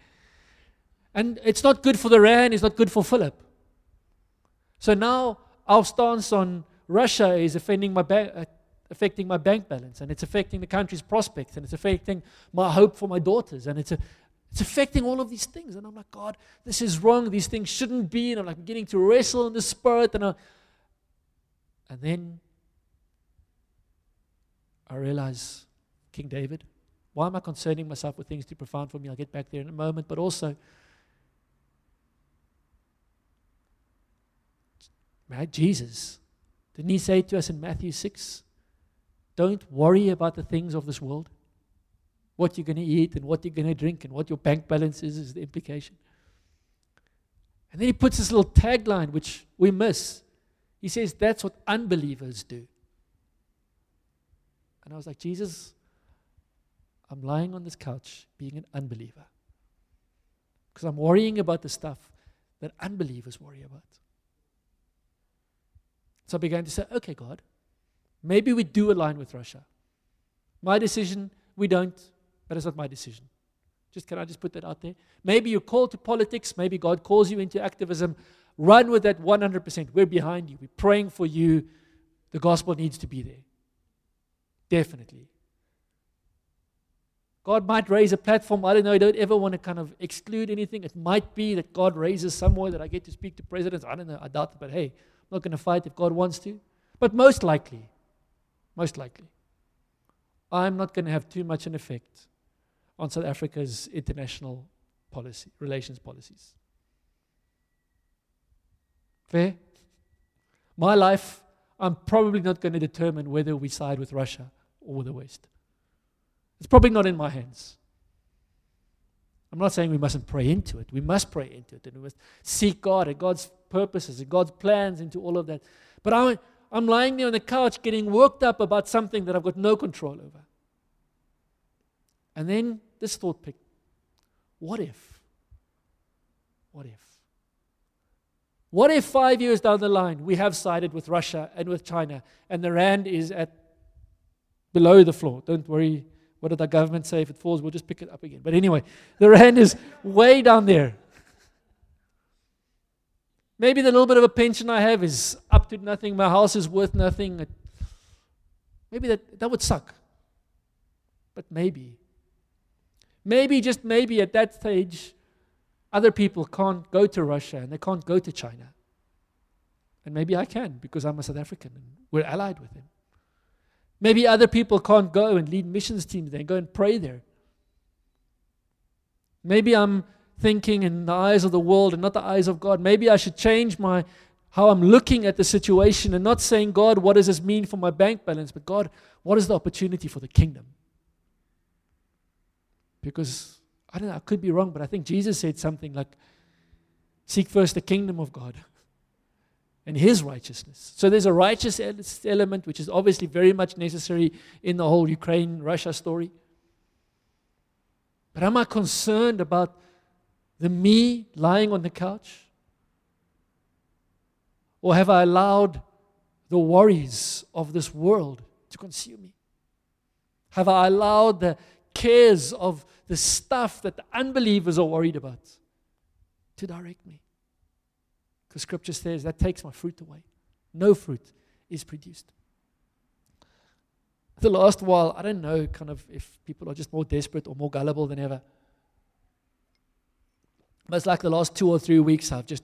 And it's not good for the Rand, it's not good for Philip. So now our stance on Russia is offending my bank, uh, affecting my bank balance, and it's affecting the country's prospects, and it's affecting my hope for my daughters, and it's a, It's affecting all of these things. And I'm like, God, this is wrong. These things shouldn't be. And I'm like beginning to wrestle in the spirit. And, I, and then I realize, King David, why am I concerning myself with things too profound for me? I'll get back there in a moment. But also, right, Jesus, didn't he say to us in Matthew 6, don't worry about the things of this world? What you're going to eat and what you're going to drink and what your bank balance is, is the implication. And then he puts this little tagline, which we miss. He says, That's what unbelievers do. And I was like, Jesus, I'm lying on this couch being an unbeliever. Because I'm worrying about the stuff that unbelievers worry about. So I began to say, okay, God, maybe we do align with Russia. My decision, we don't, but it's not my decision. Just can I just put that out there? Maybe you're called to politics, maybe God calls you into activism. Run with that 100%. We're behind you. We're praying for you. The gospel needs to be there. Definitely. God might raise a platform. I don't know. I don't ever want to kind of exclude anything. It might be that God raises somewhere that I get to speak to presidents. I don't know. I doubt it. But hey, not going to fight if God wants to. But most likely, most likely, I'm not going to have too much an effect on South Africa's international policy, relations policies. Fair? My life, I'm probably not going to determine whether we side with Russia or the West. It's probably not in my hands. I'm not saying we mustn't pray into it. We must pray into it and we must seek God and God's purposes and God's plans into all of that. But I, I'm lying there on the couch getting worked up about something that I've got no control over. And then this thought picked what if? What if? What if five years down the line we have sided with Russia and with China and the rand is at below the floor? Don't worry. What did the government say? If it falls, we'll just pick it up again. But anyway, the rand is way down there. Maybe the little bit of a pension I have is up to nothing. My house is worth nothing. Maybe that, that would suck. But maybe. Maybe, just maybe at that stage, other people can't go to Russia and they can't go to China. And maybe I can because I'm a South African and we're allied with them. Maybe other people can't go and lead missions teams there and go and pray there. Maybe I'm thinking in the eyes of the world and not the eyes of God. Maybe I should change my how I'm looking at the situation and not saying, God, what does this mean for my bank balance? But God, what is the opportunity for the kingdom? Because I don't know, I could be wrong, but I think Jesus said something like, Seek first the kingdom of God and his righteousness. So there's a righteous element, which is obviously very much necessary in the whole Ukraine Russia story. But am I concerned about the me lying on the couch? Or have I allowed the worries of this world to consume me? Have I allowed the cares of the stuff that the unbelievers are worried about to direct me? Because scripture says that takes my fruit away. No fruit is produced. The last while, I don't know kind of if people are just more desperate or more gullible than ever. But it's like the last two or three weeks, I've just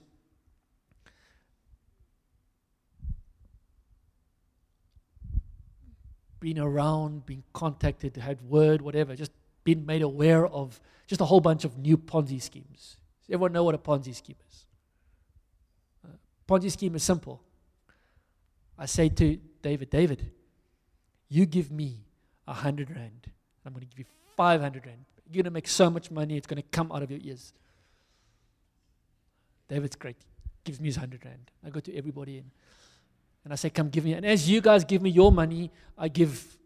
been around, been contacted, had word, whatever, just been made aware of just a whole bunch of new Ponzi schemes. Does everyone know what a Ponzi scheme is? Ponzi scheme is simple. I say to David, David, you give me a hundred rand. I'm going to give you 500 rand. You're going to make so much money, it's going to come out of your ears. David's great. Gives me his 100 rand. I go to everybody and, and I say, Come give me. And as you guys give me your money, I give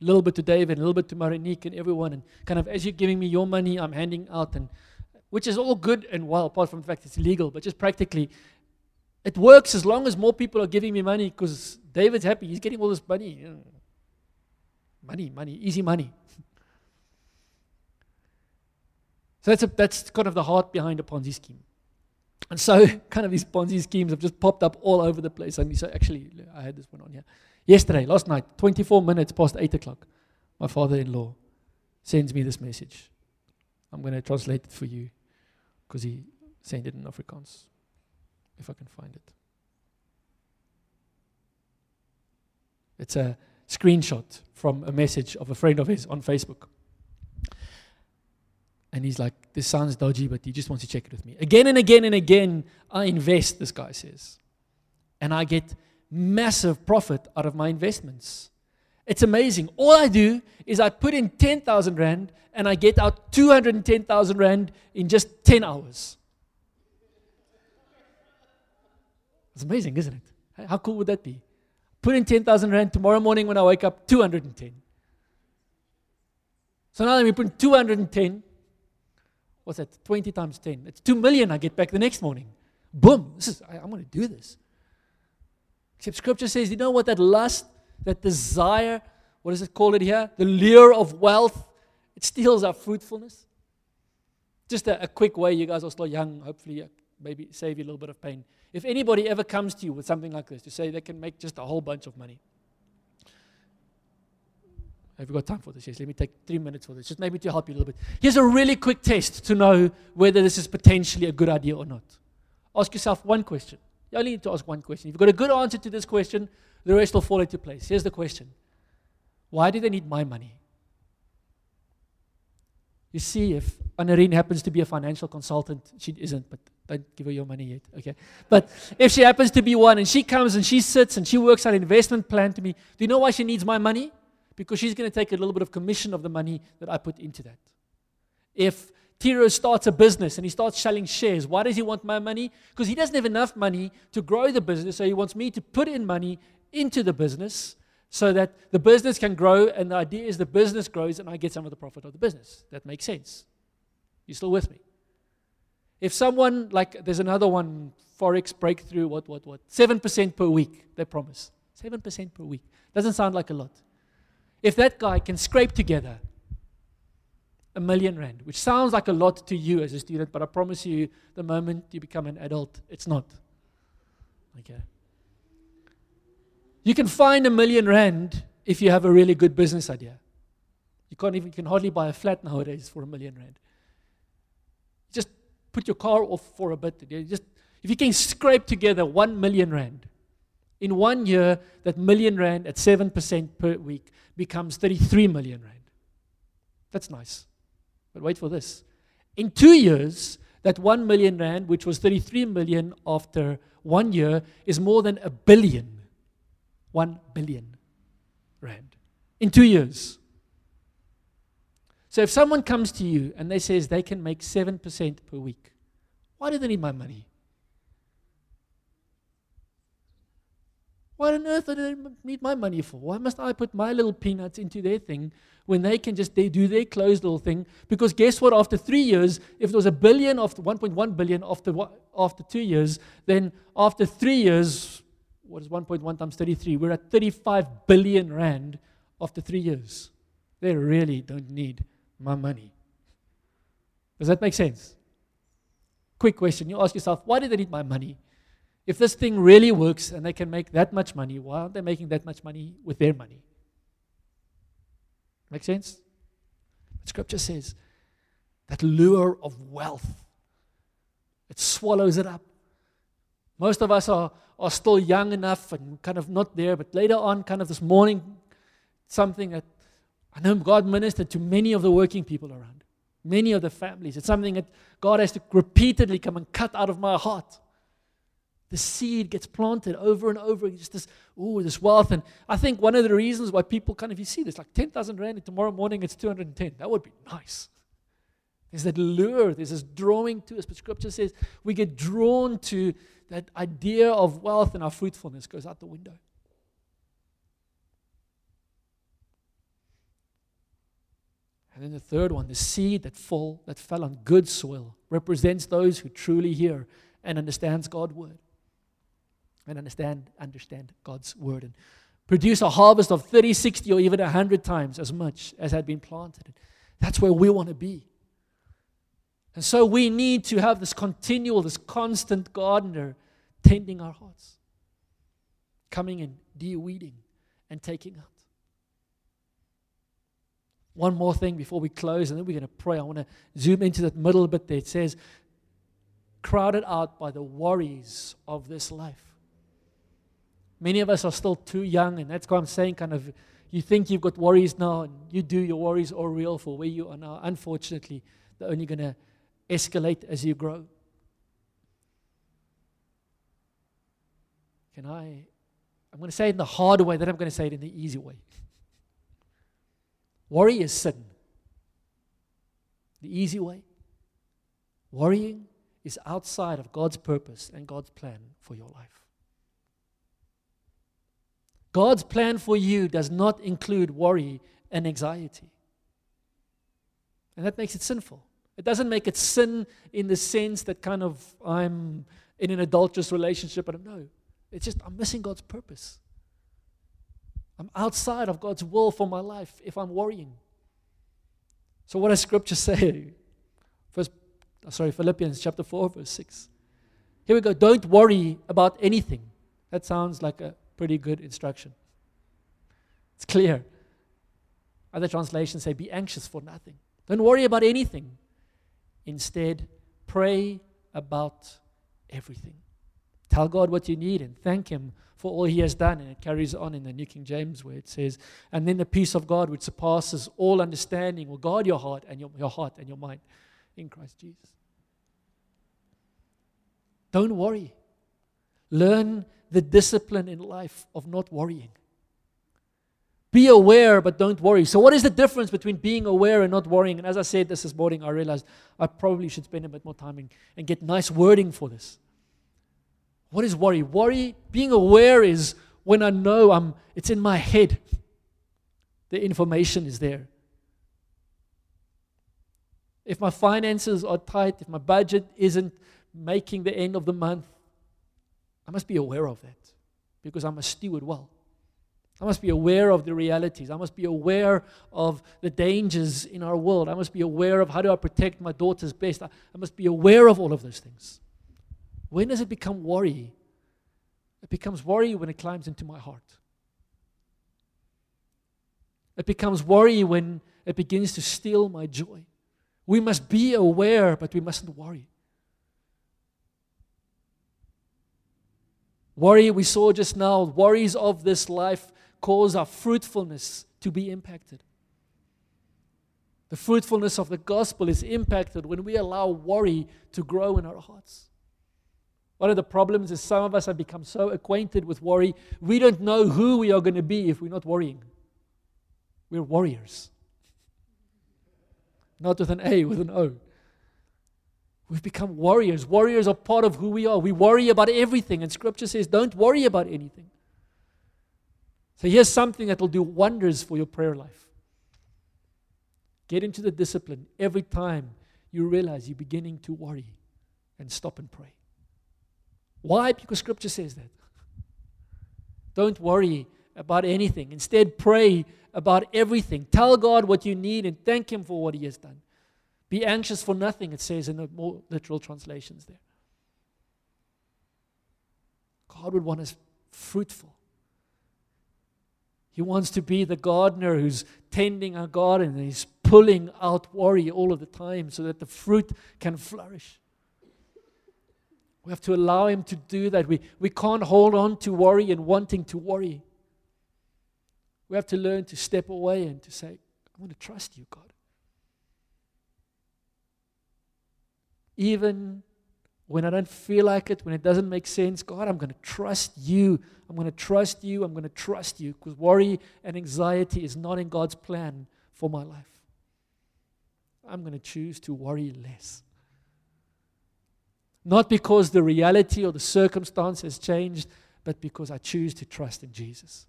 a little bit to David, a little bit to Marinique and everyone. And kind of as you're giving me your money, I'm handing out, and which is all good and well, apart from the fact it's illegal, but just practically, it works as long as more people are giving me money because David's happy. He's getting all this money. Money, money, easy money. so that's, a, that's kind of the heart behind a Ponzi scheme. And so, kind of these Ponzi schemes have just popped up all over the place. And so, actually, I had this one on here. Yesterday, last night, 24 minutes past 8 o'clock, my father in law sends me this message. I'm going to translate it for you because he sent it in Afrikaans. If I can find it. It's a screenshot from a message of a friend of his on Facebook. And he's like, This sounds dodgy, but he just wants to check it with me. Again and again and again, I invest, this guy says. And I get massive profit out of my investments. It's amazing. All I do is I put in 10,000 Rand and I get out 210,000 Rand in just 10 hours. It's amazing, isn't it? How cool would that be? Put in 10,000 Rand tomorrow morning when I wake up, 210. So now let me put in 210. What's that? 20 times 10. It's 2 million I get back the next morning. Boom. This is, I, I'm going to do this. Except scripture says, you know what that lust, that desire, what does it call it here? The lure of wealth, it steals our fruitfulness. Just a, a quick way, you guys are still young, hopefully, maybe save you a little bit of pain. If anybody ever comes to you with something like this, to say they can make just a whole bunch of money, have you got time for this? Yes, let me take three minutes for this, just maybe to help you a little bit. Here's a really quick test to know whether this is potentially a good idea or not. Ask yourself one question. You only need to ask one question. If you've got a good answer to this question, the rest will fall into place. Here's the question Why do they need my money? You see, if Anarine happens to be a financial consultant, she isn't, but don't give her your money yet, okay? But if she happens to be one and she comes and she sits and she works out an investment plan to me, do you know why she needs my money? Because she's going to take a little bit of commission of the money that I put into that. If Tiro starts a business and he starts selling shares. Why does he want my money? Because he doesn't have enough money to grow the business, so he wants me to put in money into the business so that the business can grow. And the idea is the business grows and I get some of the profit of the business. That makes sense. You still with me? If someone, like there's another one, Forex breakthrough, what, what, what? 7% per week, they promise. 7% per week. Doesn't sound like a lot. If that guy can scrape together a million rand, which sounds like a lot to you as a student, but I promise you, the moment you become an adult, it's not. Okay. You can find a million rand if you have a really good business idea. You can't even, you can hardly buy a flat nowadays for a million rand. Just put your car off for a bit. Just, if you can scrape together one million rand, in one year, that million rand at 7% per week becomes 33 million rand. That's nice. But wait for this. In two years, that 1 million rand, which was 33 million after one year, is more than a billion. 1 billion rand. In two years. So if someone comes to you and they says they can make 7% per week, why do they need my money? What on earth do they need my money for? Why must I put my little peanuts into their thing when they can just they do their closed little thing? Because guess what? After three years, if there was a billion after 1.1 billion after after two years, then after three years, what is 1.1 times 33? We're at 35 billion rand after three years. They really don't need my money. Does that make sense? Quick question. You ask yourself, why do they need my money? If this thing really works and they can make that much money, why aren't they making that much money with their money? Make sense? But scripture says that lure of wealth, it swallows it up. Most of us are, are still young enough and kind of not there, but later on, kind of this morning, something that I know God ministered to many of the working people around, many of the families. It's something that God has to repeatedly come and cut out of my heart the seed gets planted over and over. Just this, ooh, this wealth. And I think one of the reasons why people kind of, you see this, like 10,000 Rand, and tomorrow morning it's 210. That would be nice. There's that lure, there's this drawing to us. But scripture says we get drawn to that idea of wealth and our fruitfulness goes out the window. And then the third one, the seed that fall that fell on good soil, represents those who truly hear and understands God's word and understand understand God's word and produce a harvest of 30, 60, or even 100 times as much as had been planted. That's where we want to be. And so we need to have this continual, this constant gardener tending our hearts, coming in, de-weeding, and taking out. One more thing before we close, and then we're going to pray. I want to zoom into that middle bit there. It says, crowded out by the worries of this life. Many of us are still too young, and that's why I'm saying, kind of, you think you've got worries now, and you do, your worries are real for where you are now. Unfortunately, they're only going to escalate as you grow. Can I? I'm going to say it in the hard way, then I'm going to say it in the easy way. Worry is sin. The easy way. Worrying is outside of God's purpose and God's plan for your life. God's plan for you does not include worry and anxiety. And that makes it sinful. It doesn't make it sin in the sense that kind of I'm in an adulterous relationship, but no. It's just I'm missing God's purpose. I'm outside of God's will for my life if I'm worrying. So what does scripture say? First uh, sorry, Philippians chapter 4, verse 6. Here we go. Don't worry about anything. That sounds like a pretty good instruction. It's clear. Other translations say, Be anxious for nothing. Don't worry about anything. Instead, pray about everything. Tell God what you need and thank Him for all He has done. And it carries on in the New King James where it says, And then the peace of God, which surpasses all understanding, will guard your heart and your, your heart and your mind in Christ Jesus. Don't worry. Learn the discipline in life of not worrying. Be aware, but don't worry. So, what is the difference between being aware and not worrying? And as I said this this morning, I realized I probably should spend a bit more time and, and get nice wording for this. What is worry? Worry, being aware is when I know I'm, it's in my head. The information is there. If my finances are tight, if my budget isn't making the end of the month, I must be aware of that because I must steward well. I must be aware of the realities. I must be aware of the dangers in our world. I must be aware of how do I protect my daughter's best. I, I must be aware of all of those things. When does it become worry? It becomes worry when it climbs into my heart. It becomes worry when it begins to steal my joy. We must be aware, but we mustn't worry. Worry, we saw just now, worries of this life cause our fruitfulness to be impacted. The fruitfulness of the gospel is impacted when we allow worry to grow in our hearts. One of the problems is some of us have become so acquainted with worry, we don't know who we are going to be if we're not worrying. We're warriors. Not with an A, with an O. We've become warriors. Warriors are part of who we are. We worry about everything, and Scripture says, don't worry about anything. So here's something that will do wonders for your prayer life. Get into the discipline every time you realize you're beginning to worry and stop and pray. Why? Because Scripture says that. Don't worry about anything. Instead, pray about everything. Tell God what you need and thank Him for what He has done. Be anxious for nothing, it says in the more literal translations there. God would want us fruitful. He wants to be the gardener who's tending our garden and he's pulling out worry all of the time so that the fruit can flourish. We have to allow him to do that. We, we can't hold on to worry and wanting to worry. We have to learn to step away and to say, I want to trust you, God. even when I don't feel like it, when it doesn't make sense, God, I'm going to trust you. I'm going to trust you. I'm going to trust you because worry and anxiety is not in God's plan for my life. I'm going to choose to worry less. Not because the reality or the circumstance has changed, but because I choose to trust in Jesus.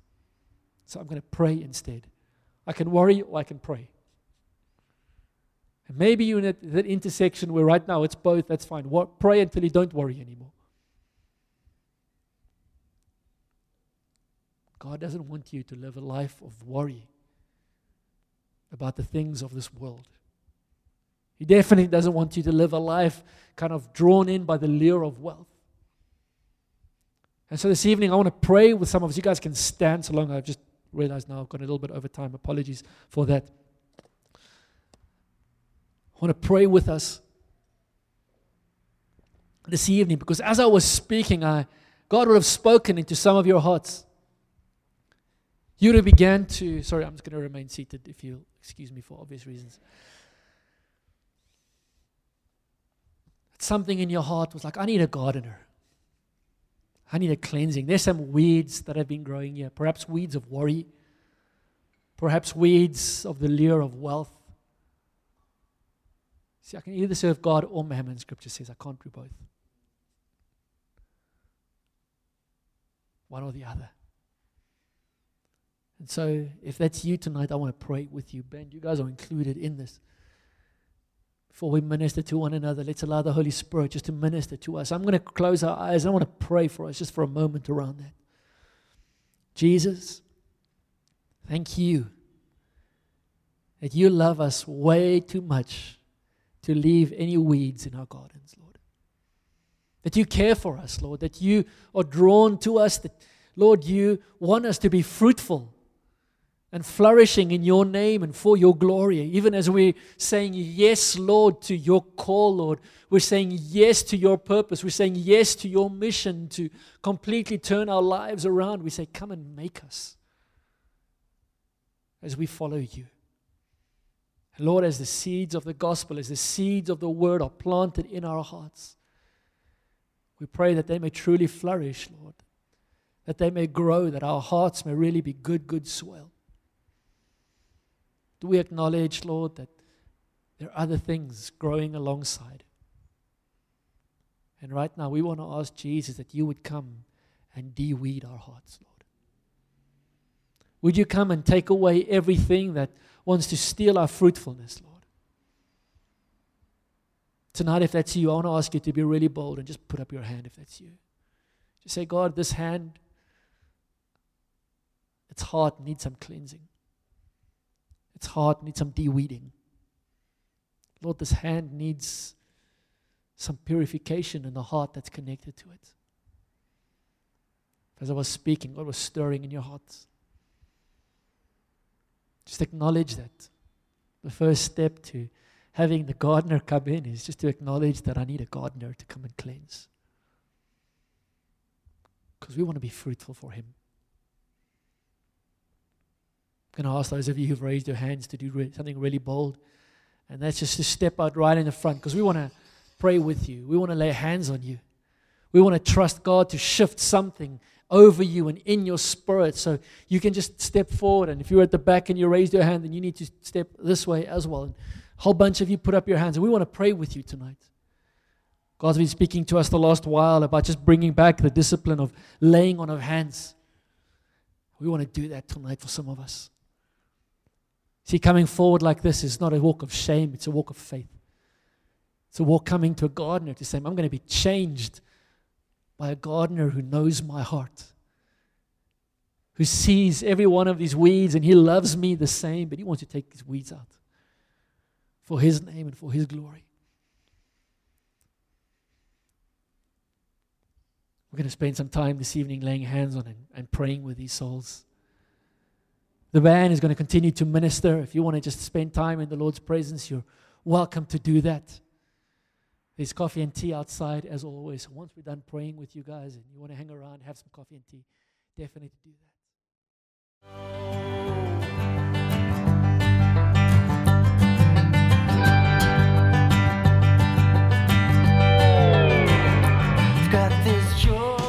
So I'm going to pray instead. I can worry or I can pray. And maybe you're in that, that intersection where right now it's both, that's fine. Pray until you don't worry anymore. God doesn't want you to live a life of worry about the things of this world. He definitely doesn't want you to live a life kind of drawn in by the lure of wealth. And so this evening, I want to pray with some of us. You guys can stand so long. I've just realized now I've gone a little bit over time. Apologies for that. I want to pray with us this evening because as I was speaking, I, God would have spoken into some of your hearts. You would have began to, sorry, I'm just going to remain seated if you'll excuse me for obvious reasons. Something in your heart was like, I need a gardener. I need a cleansing. There's some weeds that have been growing here, perhaps weeds of worry, perhaps weeds of the lure of wealth. See, I can either serve God or mammon, scripture says. I can't do both. One or the other. And so, if that's you tonight, I want to pray with you. Ben, you guys are included in this. Before we minister to one another, let's allow the Holy Spirit just to minister to us. I'm going to close our eyes. I want to pray for us just for a moment around that. Jesus, thank you that you love us way too much to leave any weeds in our gardens, Lord. That you care for us, Lord. That you are drawn to us. That, Lord, you want us to be fruitful and flourishing in your name and for your glory. Even as we're saying yes, Lord, to your call, Lord, we're saying yes to your purpose. We're saying yes to your mission to completely turn our lives around. We say, Come and make us as we follow you. Lord, as the seeds of the gospel, as the seeds of the word are planted in our hearts, we pray that they may truly flourish, Lord, that they may grow, that our hearts may really be good, good soil. Do we acknowledge, Lord, that there are other things growing alongside? And right now, we want to ask Jesus that you would come and de-weed our hearts, Lord. Would you come and take away everything that wants to steal our fruitfulness, Lord? Tonight, if that's you, I want to ask you to be really bold and just put up your hand if that's you. Just say, God, this hand, its heart needs some cleansing. Its heart needs some de-weeding. Lord, this hand needs some purification in the heart that's connected to it. As I was speaking, God was stirring in your hearts. Just acknowledge that. The first step to having the gardener come in is just to acknowledge that I need a gardener to come and cleanse. Because we want to be fruitful for Him going to ask those of you who've raised your hands to do re- something really bold. And that's just to step out right in the front because we want to pray with you. We want to lay hands on you. We want to trust God to shift something over you and in your spirit. So you can just step forward. And if you're at the back and you raised your hand, then you need to step this way as well. And a whole bunch of you put up your hands. And we want to pray with you tonight. God's been speaking to us the last while about just bringing back the discipline of laying on of hands. We want to do that tonight for some of us. See, coming forward like this is not a walk of shame, it's a walk of faith. It's a walk coming to a gardener to say, I'm going to be changed by a gardener who knows my heart, who sees every one of these weeds and he loves me the same, but he wants to take these weeds out for his name and for his glory. We're going to spend some time this evening laying hands on and, and praying with these souls. The band is going to continue to minister. If you want to just spend time in the Lord's presence, you're welcome to do that. There's coffee and tea outside, as always. So once we're done praying with you guys and you want to hang around, have some coffee and tea, definitely do that.